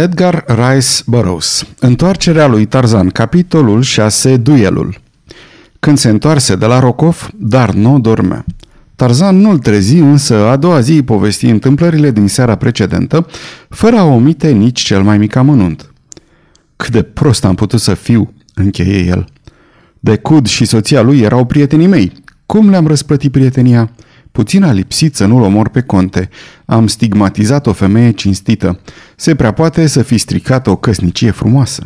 Edgar Rice Burroughs Întoarcerea lui Tarzan Capitolul 6 Duelul Când se întoarse de la Rocov, dar nu dormea. Tarzan nu-l trezi, însă a doua zi povesti întâmplările din seara precedentă, fără a omite nici cel mai mic amănunt. Cât de prost am putut să fiu, încheie el. Decud și soția lui erau prietenii mei. Cum le-am răsplătit prietenia? Puțin a lipsit să nu-l omor pe conte. Am stigmatizat o femeie cinstită. Se prea poate să fi stricat o căsnicie frumoasă.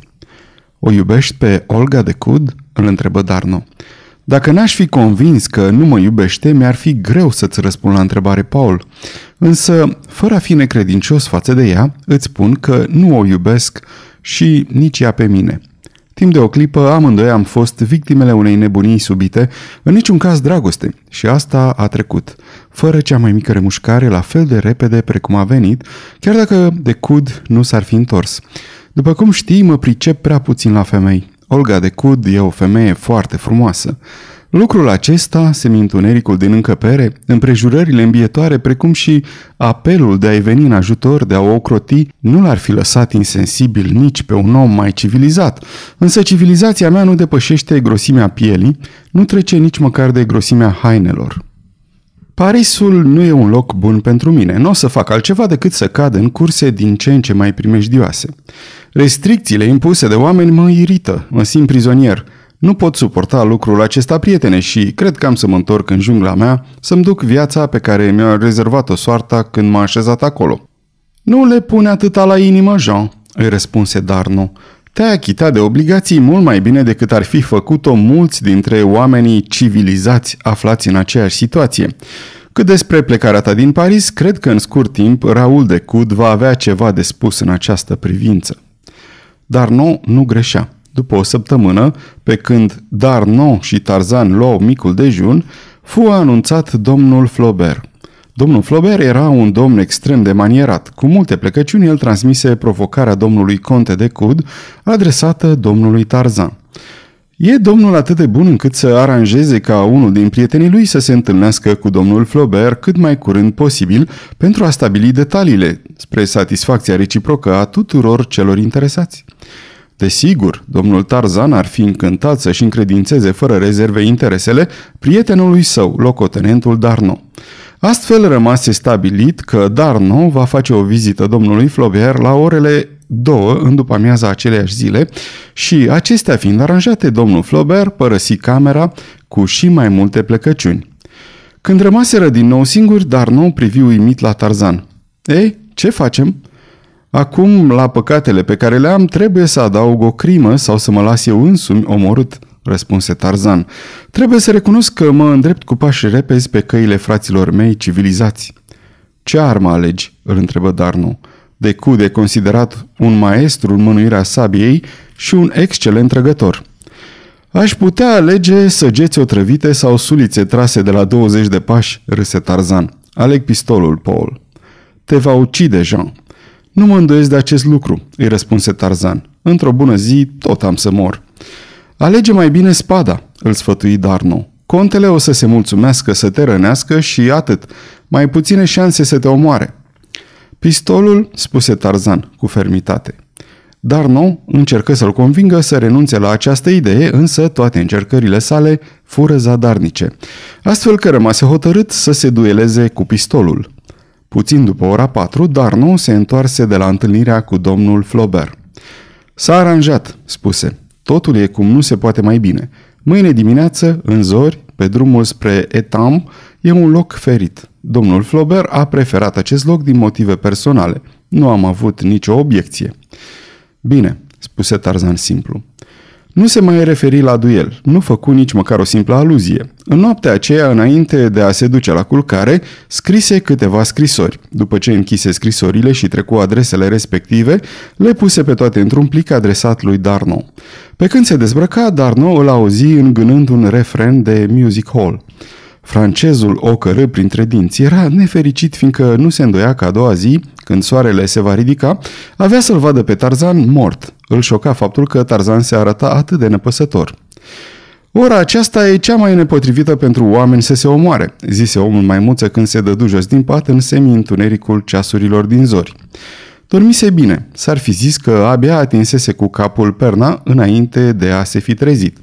O iubești pe Olga de Cud? îl întrebă Darno. Dacă n-aș fi convins că nu mă iubește, mi-ar fi greu să-ți răspund la întrebare, Paul. Însă, fără a fi necredincios față de ea, îți spun că nu o iubesc și nici ea pe mine. Timp de o clipă, amândoi am fost victimele unei nebunii subite, în niciun caz dragoste, și asta a trecut, fără cea mai mică remușcare, la fel de repede precum a venit, chiar dacă de cud nu s-ar fi întors. După cum știi, mă pricep prea puțin la femei. Olga de Cud e o femeie foarte frumoasă. Lucrul acesta, semintunericul din încăpere, împrejurările îmbietoare, precum și apelul de a-i veni în ajutor, de a o ocroti, nu l-ar fi lăsat insensibil nici pe un om mai civilizat. Însă civilizația mea nu depășește grosimea pielii, nu trece nici măcar de grosimea hainelor. Parisul nu e un loc bun pentru mine. Nu o să fac altceva decât să cad în curse din ce în ce mai primejdioase. Restricțiile impuse de oameni mă irită, mă simt prizonier – nu pot suporta lucrul acesta, prietene, și cred că am să mă întorc în jungla mea să-mi duc viața pe care mi-a rezervat-o soarta când m-a așezat acolo. Nu le pune atâta la inimă, Jean, îi răspunse Darno. Te-ai achitat de obligații mult mai bine decât ar fi făcut-o mulți dintre oamenii civilizați aflați în aceeași situație. Cât despre plecarea ta din Paris, cred că în scurt timp Raul de Cud va avea ceva de spus în această privință. Dar nu, nu greșea. După o săptămână, pe când Darno și Tarzan luau micul dejun, fu anunțat domnul Flaubert. Domnul Flaubert era un domn extrem de manierat. Cu multe plecăciuni, el transmise provocarea domnului Conte de Cud, adresată domnului Tarzan. E domnul atât de bun încât să aranjeze ca unul din prietenii lui să se întâlnească cu domnul Flaubert cât mai curând posibil pentru a stabili detaliile, spre satisfacția reciprocă a tuturor celor interesați. Desigur, domnul Tarzan ar fi încântat să-și încredințeze fără rezerve interesele prietenului său, locotenentul Darno. Astfel rămase stabilit că Darno va face o vizită domnului Flaubert la orele două în după amiaza aceleiași zile și, acestea fiind aranjate, domnul Flaubert părăsi camera cu și mai multe plecăciuni. Când rămaseră din nou singuri, Darno privi uimit la Tarzan. Ei, ce facem?" Acum, la păcatele pe care le am, trebuie să adaug o crimă sau să mă las eu însumi omorât, răspunse Tarzan. Trebuie să recunosc că mă îndrept cu pași repezi pe căile fraților mei civilizați. Ce armă alegi? îl întrebă Darno. Decude considerat un maestru în mânuirea sabiei și un excelent trăgător. Aș putea alege săgeți otrăvite sau sulițe trase de la 20 de pași, râse Tarzan. Aleg pistolul, Paul. Te va ucide, Jean. Nu mă îndoiesc de acest lucru, îi răspunse Tarzan. Într-o bună zi, tot am să mor. Alege mai bine spada, îl sfătui Darno. Contele o să se mulțumească să te rănească și atât. Mai puține șanse să te omoare. Pistolul, spuse Tarzan cu fermitate. Darno încercă să-l convingă să renunțe la această idee, însă toate încercările sale fură zadarnice, astfel că rămase hotărât să se dueleze cu pistolul. Puțin după ora 4, Darno se întoarse de la întâlnirea cu domnul Flaubert. S-a aranjat, spuse. Totul e cum nu se poate mai bine. Mâine dimineață, în zori, pe drumul spre Etam, e un loc ferit. Domnul Flaubert a preferat acest loc din motive personale. Nu am avut nicio obiecție. Bine, spuse Tarzan simplu. Nu se mai referi la duel, nu făcu nici măcar o simplă aluzie. În noaptea aceea, înainte de a se duce la culcare, scrise câteva scrisori. După ce închise scrisorile și trecu adresele respective, le puse pe toate într-un plic adresat lui Darno. Pe când se dezbrăca, Darno îl auzi îngânând un refren de music hall. Francezul o cără printre dinți. Era nefericit fiindcă nu se îndoia că a doua zi, când soarele se va ridica, avea să-l vadă pe Tarzan mort. Îl șoca faptul că Tarzan se arăta atât de nepăsător. Ora aceasta e cea mai nepotrivită pentru oameni să se omoare, zise omul maimuță când se dădu jos din pat în semi-întunericul ceasurilor din zori. Dormise bine, s-ar fi zis că abia atinsese cu capul perna înainte de a se fi trezit.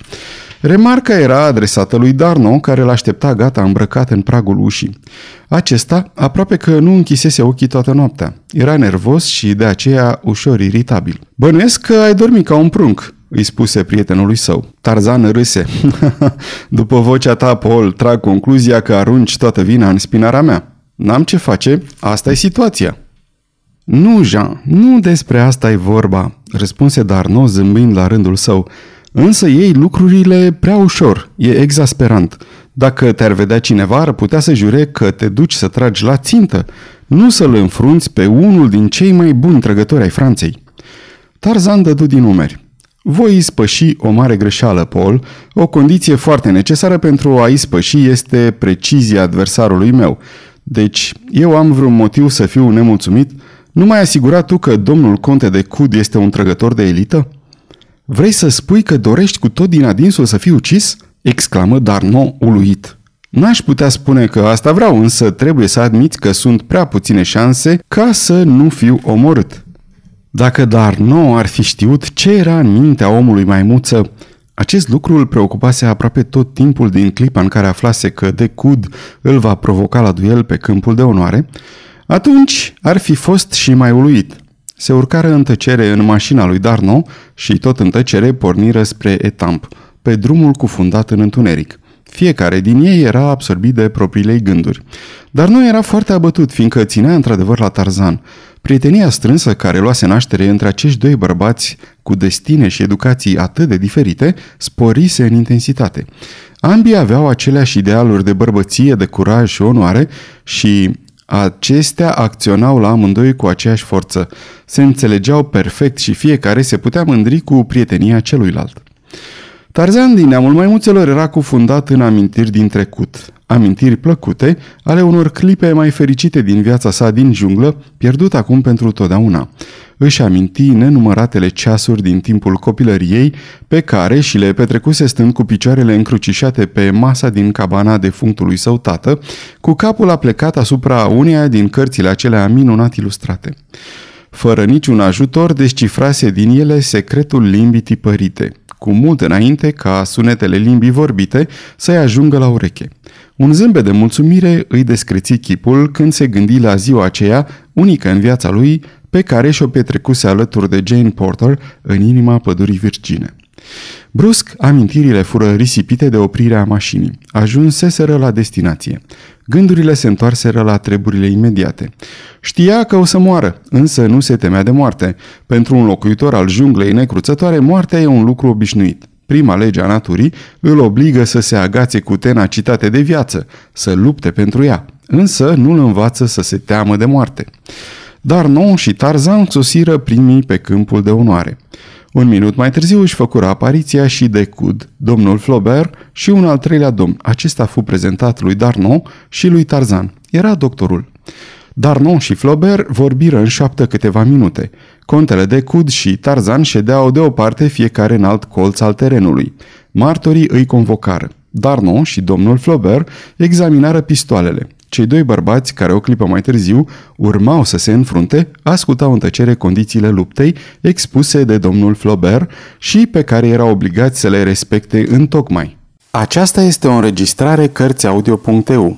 Remarca era adresată lui Darno, care l-aștepta gata îmbrăcat în pragul ușii. Acesta aproape că nu închisese ochii toată noaptea. Era nervos și de aceea ușor iritabil. Bănuiesc că ai dormit ca un prunc, îi spuse prietenului său. Tarzan râse. După vocea ta, Paul, trag concluzia că arunci toată vina în spinarea mea. N-am ce face, asta e situația. Nu, Jean, nu despre asta e vorba, răspunse Darno zâmbind la rândul său. Însă ei lucrurile prea ușor, e exasperant. Dacă te-ar vedea cineva, ar putea să jure că te duci să tragi la țintă, nu să-l înfrunți pe unul din cei mai buni trăgători ai Franței. Tarzan dădu din umeri. Voi ispăși o mare greșeală, Paul. O condiție foarte necesară pentru a ispăși este precizia adversarului meu. Deci, eu am vreun motiv să fiu nemulțumit? Nu mai asigurat tu că domnul conte de Cud este un trăgător de elită? Vrei să spui că dorești cu tot din adinsul să fii ucis?" exclamă Darno uluit. N-aș putea spune că asta vreau, însă trebuie să admiți că sunt prea puține șanse ca să nu fiu omorât. Dacă Darno ar fi știut ce era în mintea omului maimuță, acest lucru îl preocupase aproape tot timpul din clipa în care aflase că de Cud îl va provoca la duel pe câmpul de onoare, atunci ar fi fost și mai uluit. Se urcară în tăcere în mașina lui Darno și tot în tăcere porniră spre etamp, pe drumul cufundat în întuneric. Fiecare din ei era absorbit de propriile gânduri. Dar nu era foarte abătut, fiindcă ținea într-adevăr la Tarzan. Prietenia strânsă care luase naștere între acești doi bărbați cu destine și educații atât de diferite sporise în intensitate. Ambii aveau aceleași idealuri de bărbăție, de curaj și onoare și Acestea acționau la amândoi cu aceeași forță. Se înțelegeau perfect și fiecare se putea mândri cu prietenia celuilalt. Tarzan din neamul maimuțelor era cufundat în amintiri din trecut, amintiri plăcute ale unor clipe mai fericite din viața sa din junglă, pierdut acum pentru totdeauna. Își aminti nenumăratele ceasuri din timpul copilăriei pe care și le petrecuse stând cu picioarele încrucișate pe masa din cabana de functului său tată, cu capul aplecat asupra uneia din cărțile acelea minunat ilustrate. Fără niciun ajutor, descifrase din ele secretul limbii tipărite – cu mult înainte ca sunetele limbii vorbite să-i ajungă la ureche. Un zâmbet de mulțumire îi descreți chipul când se gândi la ziua aceea, unică în viața lui, pe care și-o petrecuse alături de Jane Porter în inima pădurii virgine. Brusc, amintirile fură risipite de oprirea mașinii. Ajunseseră la destinație. Gândurile se întoarseră la treburile imediate. Știa că o să moară, însă nu se temea de moarte. Pentru un locuitor al junglei necruțătoare, moartea e un lucru obișnuit. Prima lege a naturii îl obligă să se agațe cu tenacitate de viață, să lupte pentru ea, însă nu îl învață să se teamă de moarte. Dar Nou și Tarzan sosiră primii pe câmpul de onoare. Un minut mai târziu își făcură apariția și de Cud, domnul Flaubert și un al treilea domn. Acesta fu prezentat lui Darno și lui Tarzan. Era doctorul. Darno și Flaubert vorbiră în șoaptă câteva minute. Contele de Cud și Tarzan ședeau deoparte fiecare în alt colț al terenului. Martorii îi convocară. Darno și domnul Flaubert examinară pistoalele. Cei doi bărbați, care o clipă mai târziu urmau să se înfrunte, ascultau în tăcere condițiile luptei expuse de domnul Flaubert și pe care erau obligați să le respecte în tocmai. Aceasta este o înregistrare Cărțiaudio.eu.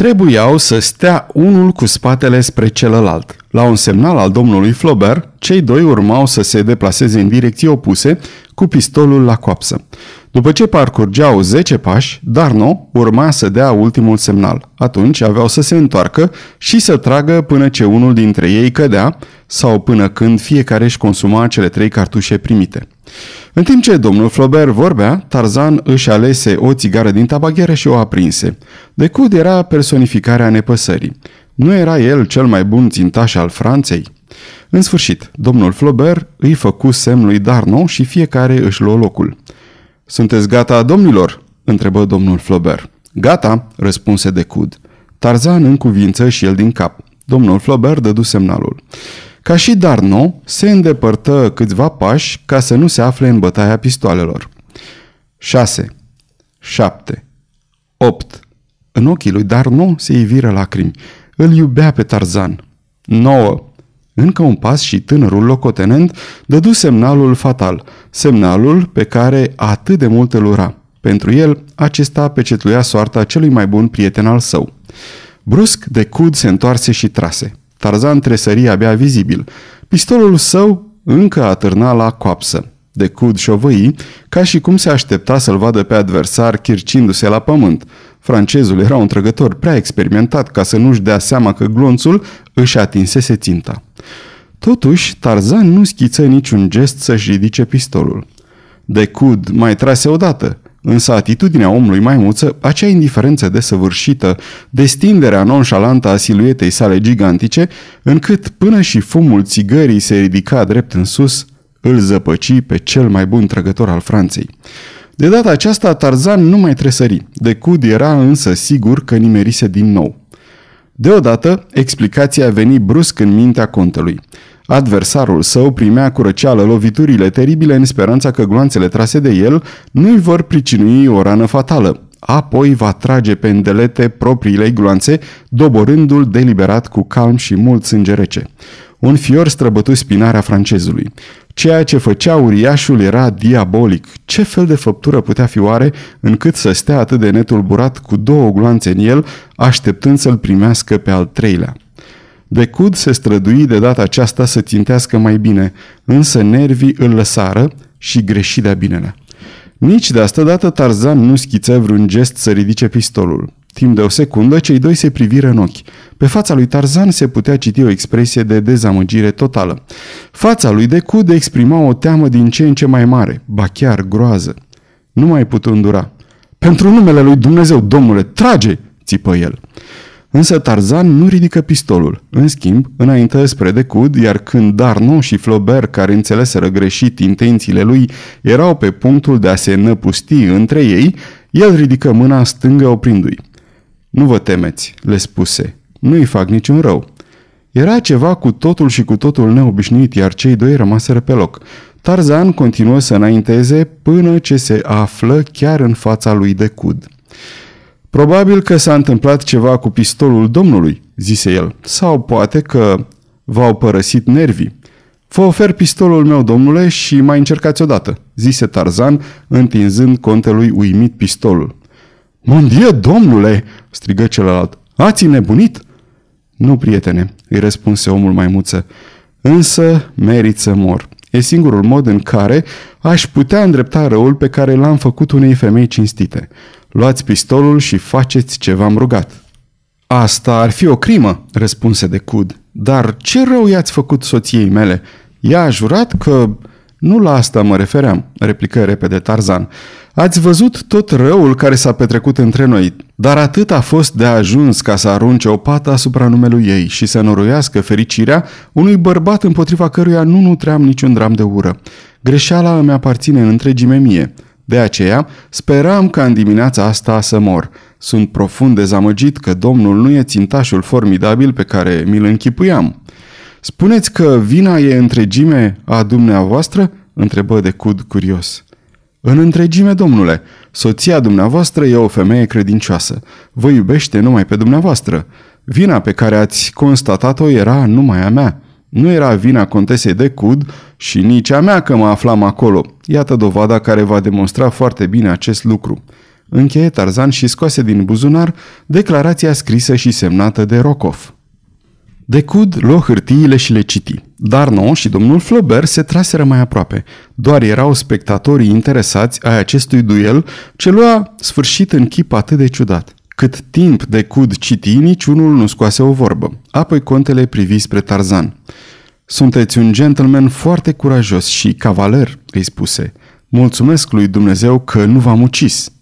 Trebuiau să stea unul cu spatele spre celălalt. La un semnal al domnului Flaubert, cei doi urmau să se deplaseze în direcții opuse, cu pistolul la coapsă. După ce parcurgeau 10 pași, Darno urma să dea ultimul semnal. Atunci aveau să se întoarcă și să tragă până ce unul dintre ei cădea sau până când fiecare își consuma cele trei cartușe primite. În timp ce domnul Flaubert vorbea, Tarzan își alese o țigară din tabagheră și o aprinse. Decud era personificarea nepăsării. Nu era el cel mai bun țintaș al Franței? În sfârșit, domnul Flaubert îi făcu semn lui Darno și fiecare își luă locul. Sunteți gata, domnilor?" întrebă domnul Flaubert. Gata," răspunse Decud. Tarzan în cuvință și el din cap. Domnul Flaubert dădu semnalul. Ca și Darno, se îndepărtă câțiva pași ca să nu se afle în bătaia pistoalelor. 6. 7. 8. În ochii lui Darno se iviră lacrimi. Îl iubea pe Tarzan. 9. Încă un pas și tânărul locotenent dădu semnalul fatal, semnalul pe care atât de mult îl ura. Pentru el, acesta pecetluia soarta celui mai bun prieten al său. Brusc, de cud se întoarse și trase. Tarzan tresări abia vizibil. Pistolul său încă atârna la coapsă. De cud șovăi, ca și cum se aștepta să-l vadă pe adversar chircindu-se la pământ. Francezul era un trăgător prea experimentat ca să nu-și dea seama că glonțul își atinsese ținta. Totuși, Tarzan nu schiță niciun gest să-și ridice pistolul. De cud mai trase odată, însă atitudinea omului maimuță, acea indiferență desăvârșită, destinderea nonșalantă a siluetei sale gigantice, încât până și fumul țigării se ridica drept în sus, îl zăpăci pe cel mai bun trăgător al Franței. De data aceasta, Tarzan nu mai tresări. De cud era însă sigur că nimerise din nou. Deodată, explicația veni brusc în mintea contelui. Adversarul său primea cu răceală loviturile teribile în speranța că gloanțele trase de el nu-i vor pricinui o rană fatală. Apoi va trage pe îndelete propriile gloanțe, doborându-l deliberat cu calm și mult sânge rece. Un fior străbătu spinarea francezului. Ceea ce făcea uriașul era diabolic. Ce fel de făptură putea fi oare încât să stea atât de netulburat cu două gloanțe în el, așteptând să-l primească pe al treilea? Decud se strădui de data aceasta să țintească mai bine, însă nervii îl lăsară și greși de-a binele. Nici de asta dată Tarzan nu schiță vreun gest să ridice pistolul. Timp de o secundă, cei doi se priviră în ochi. Pe fața lui Tarzan se putea citi o expresie de dezamăgire totală. Fața lui Decud exprima o teamă din ce în ce mai mare, ba chiar groază. Nu mai putu îndura. Pentru numele lui Dumnezeu, domnule, trage!" țipă el. Însă Tarzan nu ridică pistolul. În schimb, înainte spre decud, iar când Darno și Flaubert, care înțeleseră greșit intențiile lui, erau pe punctul de a se năpusti între ei, el ridică mâna stângă oprindu-i. Nu vă temeți, le spuse. Nu-i fac niciun rău. Era ceva cu totul și cu totul neobișnuit, iar cei doi rămaseră pe loc. Tarzan continuă să înainteze până ce se află chiar în fața lui de cud. Probabil că s-a întâmplat ceva cu pistolul domnului, zise el, sau poate că v-au părăsit nervii. Vă ofer pistolul meu, domnule, și mai încercați odată, zise Tarzan, întinzând contelui uimit pistolul. Mondie, domnule!" strigă celălalt. Ați nebunit?" Nu, prietene," îi răspunse omul maimuță. Însă merit să mor. E singurul mod în care aș putea îndrepta răul pe care l-am făcut unei femei cinstite. Luați pistolul și faceți ce v-am rugat." Asta ar fi o crimă," răspunse de cud. Dar ce rău i-ați făcut soției mele? Ea a jurat că... Nu la asta mă refeream, replică repede Tarzan. Ați văzut tot răul care s-a petrecut între noi, dar atât a fost de ajuns ca să arunce o pată asupra numelui ei și să noroiască fericirea unui bărbat împotriva căruia nu nutream niciun dram de ură. Greșeala îmi aparține în întregime mie. De aceea, speram ca în dimineața asta să mor. Sunt profund dezamăgit că domnul nu e țintașul formidabil pe care mi-l închipuiam. Spuneți că vina e întregime a dumneavoastră? întrebă de cud curios. În întregime, domnule, soția dumneavoastră e o femeie credincioasă. Vă iubește numai pe dumneavoastră. Vina pe care ați constatat-o era numai a mea. Nu era vina contesei de Cud și nici a mea că mă aflam acolo. Iată dovada care va demonstra foarte bine acest lucru. Încheie Tarzan și scoase din buzunar declarația scrisă și semnată de Rokov. Decud luă hârtiile și le citi. Darno și domnul Flaubert se traseră mai aproape. Doar erau spectatorii interesați ai acestui duel ce lua sfârșit în chip atât de ciudat. Cât timp de cud citi, niciunul nu scoase o vorbă. Apoi contele privi spre Tarzan. Sunteți un gentleman foarte curajos și cavaler, îi spuse. Mulțumesc lui Dumnezeu că nu v-am ucis.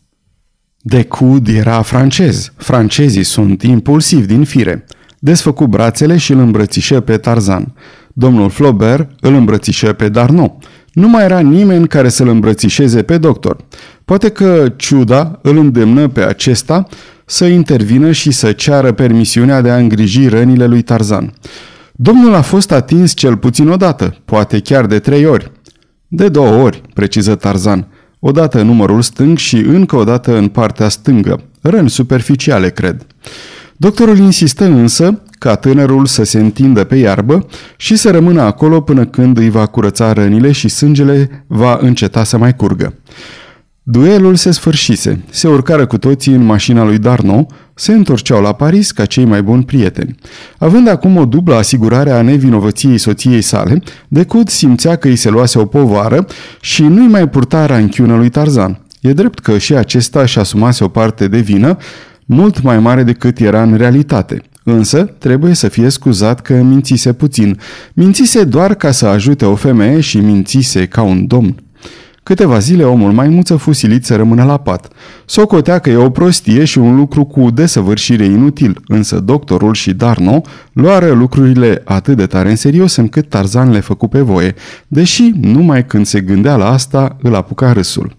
De cud era francez. Francezii sunt impulsivi din fire. Desfăcu brațele și îl îmbrățișă pe Tarzan. Domnul Flaubert îl îmbrățișă pe Darno. Nu mai era nimeni care să-l îmbrățișeze pe doctor. Poate că ciuda îl îndemnă pe acesta să intervină și să ceară permisiunea de a îngriji rănile lui Tarzan. Domnul a fost atins cel puțin odată, poate chiar de trei ori. De două ori, preciză Tarzan. Odată în numărul stâng și încă o dată în partea stângă. Răni superficiale, cred. Doctorul insistă însă ca tânărul să se întindă pe iarbă și să rămână acolo până când îi va curăța rănile și sângele va înceta să mai curgă. Duelul se sfârșise. Se urcară cu toții în mașina lui Darno, se întorceau la Paris ca cei mai buni prieteni. Având acum o dublă asigurare a nevinovăției soției sale, Decut simțea că îi se luase o povară și nu-i mai purta ranchiună lui Tarzan. E drept că și acesta și asumase o parte de vină mult mai mare decât era în realitate. Însă, trebuie să fie scuzat că mințise puțin. Mințise doar ca să ajute o femeie și mințise ca un domn. Câteva zile omul maimuță fu silit să rămână la pat. Socotea că e o prostie și un lucru cu desăvârșire inutil, însă doctorul și Darno luară lucrurile atât de tare în serios încât Tarzan le făcu pe voie, deși numai când se gândea la asta îl apuca râsul.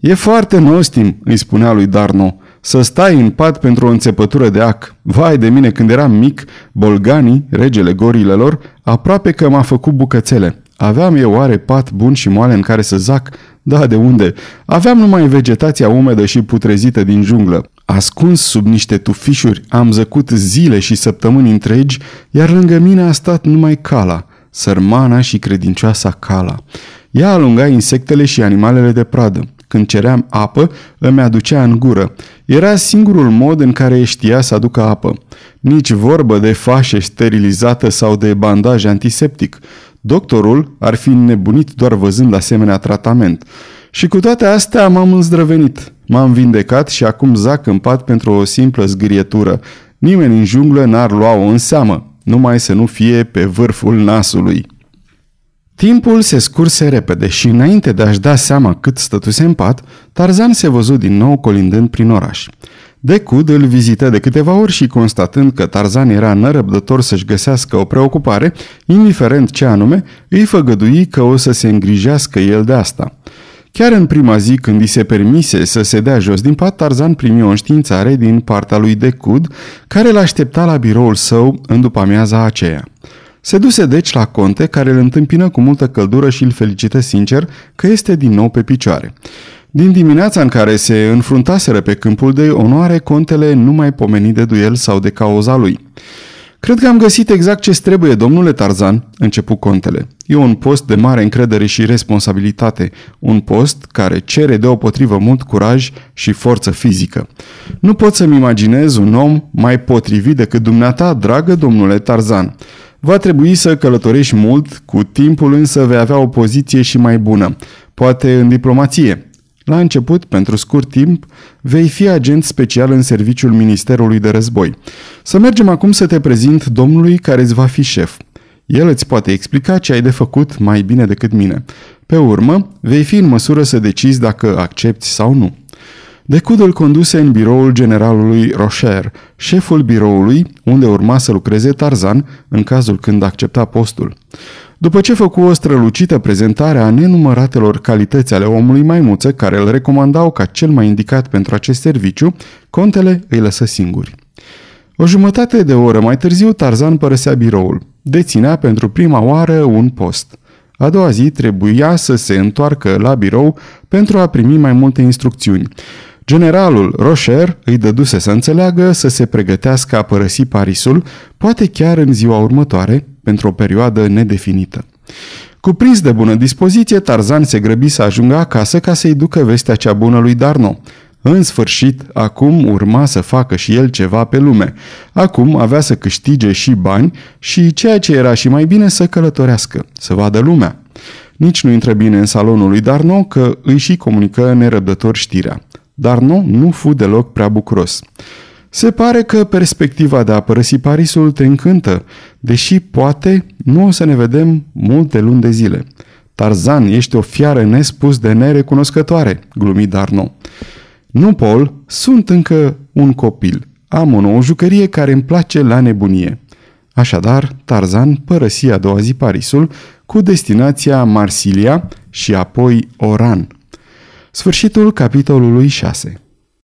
E foarte nostim, îi spunea lui Darno, să stai în pat pentru o înțepătură de ac. Vai de mine, când eram mic, bolganii, regele gorilelor, aproape că m-a făcut bucățele. Aveam eu oare pat bun și moale în care să zac? Da, de unde? Aveam numai vegetația umedă și putrezită din junglă. Ascuns sub niște tufișuri, am zăcut zile și săptămâni întregi, iar lângă mine a stat numai cala, sărmana și credincioasa cala. Ea alunga insectele și animalele de pradă. Când ceream apă, îmi aducea în gură. Era singurul mod în care știa să aducă apă. Nici vorbă de fașe sterilizată sau de bandaj antiseptic. Doctorul ar fi nebunit doar văzând asemenea tratament. Și cu toate astea m-am îndrăvenit. M-am vindecat și acum zac în pat pentru o simplă zgârietură. Nimeni în junglă n-ar lua-o în seamă, numai să nu fie pe vârful nasului. Timpul se scurse repede și înainte de a-și da seama cât stătuse în pat, Tarzan se văzu din nou colindând prin oraș. Decud îl vizită de câteva ori și constatând că Tarzan era nărăbdător să-și găsească o preocupare, indiferent ce anume, îi făgădui că o să se îngrijească el de asta. Chiar în prima zi când îi se permise să se dea jos din pat, Tarzan primi o înștiințare din partea lui Decud, care l aștepta la biroul său în după amiaza aceea. Se duse deci la conte, care îl întâmpină cu multă căldură și îl felicită sincer că este din nou pe picioare. Din dimineața în care se înfruntaseră pe câmpul de onoare, contele nu mai pomeni de duel sau de cauza lui. Cred că am găsit exact ce trebuie, domnule Tarzan, începu contele. E un post de mare încredere și responsabilitate, un post care cere deopotrivă mult curaj și forță fizică. Nu pot să-mi imaginez un om mai potrivit decât dumneata, dragă domnule Tarzan. Va trebui să călătorești mult, cu timpul însă vei avea o poziție și mai bună, poate în diplomație. La început, pentru scurt timp, vei fi agent special în serviciul Ministerului de Război. Să mergem acum să te prezint domnului care îți va fi șef. El îți poate explica ce ai de făcut mai bine decât mine. Pe urmă, vei fi în măsură să decizi dacă accepti sau nu. Decud îl conduse în biroul generalului Rocher, șeful biroului, unde urma să lucreze Tarzan în cazul când accepta postul. După ce făcu o strălucită prezentare a nenumăratelor calități ale omului maimuță care îl recomandau ca cel mai indicat pentru acest serviciu, contele îi lăsă singuri. O jumătate de oră mai târziu Tarzan părăsea biroul. Deținea pentru prima oară un post. A doua zi trebuia să se întoarcă la birou pentru a primi mai multe instrucțiuni. Generalul Rocher îi dăduse să înțeleagă să se pregătească a părăsi Parisul, poate chiar în ziua următoare, pentru o perioadă nedefinită. Cuprins de bună dispoziție, Tarzan se grăbi să ajungă acasă ca să-i ducă vestea cea bună lui Darno. În sfârșit, acum urma să facă și el ceva pe lume. Acum avea să câștige și bani și ceea ce era și mai bine să călătorească, să vadă lumea. Nici nu intră bine în salonul lui Darno că își și comunică nerăbdător știrea. Darno nu fu deloc prea bucuros. Se pare că perspectiva de a părăsi Parisul te încântă, deși poate nu o să ne vedem multe luni de zile. Tarzan, ești o fiară nespus de nerecunoscătoare, glumi Darno. Nu, Paul, sunt încă un copil. Am o nouă jucărie care îmi place la nebunie. Așadar, Tarzan părăsi a doua zi Parisul cu destinația Marsilia și apoi Oran. Sfârșitul capitolului 6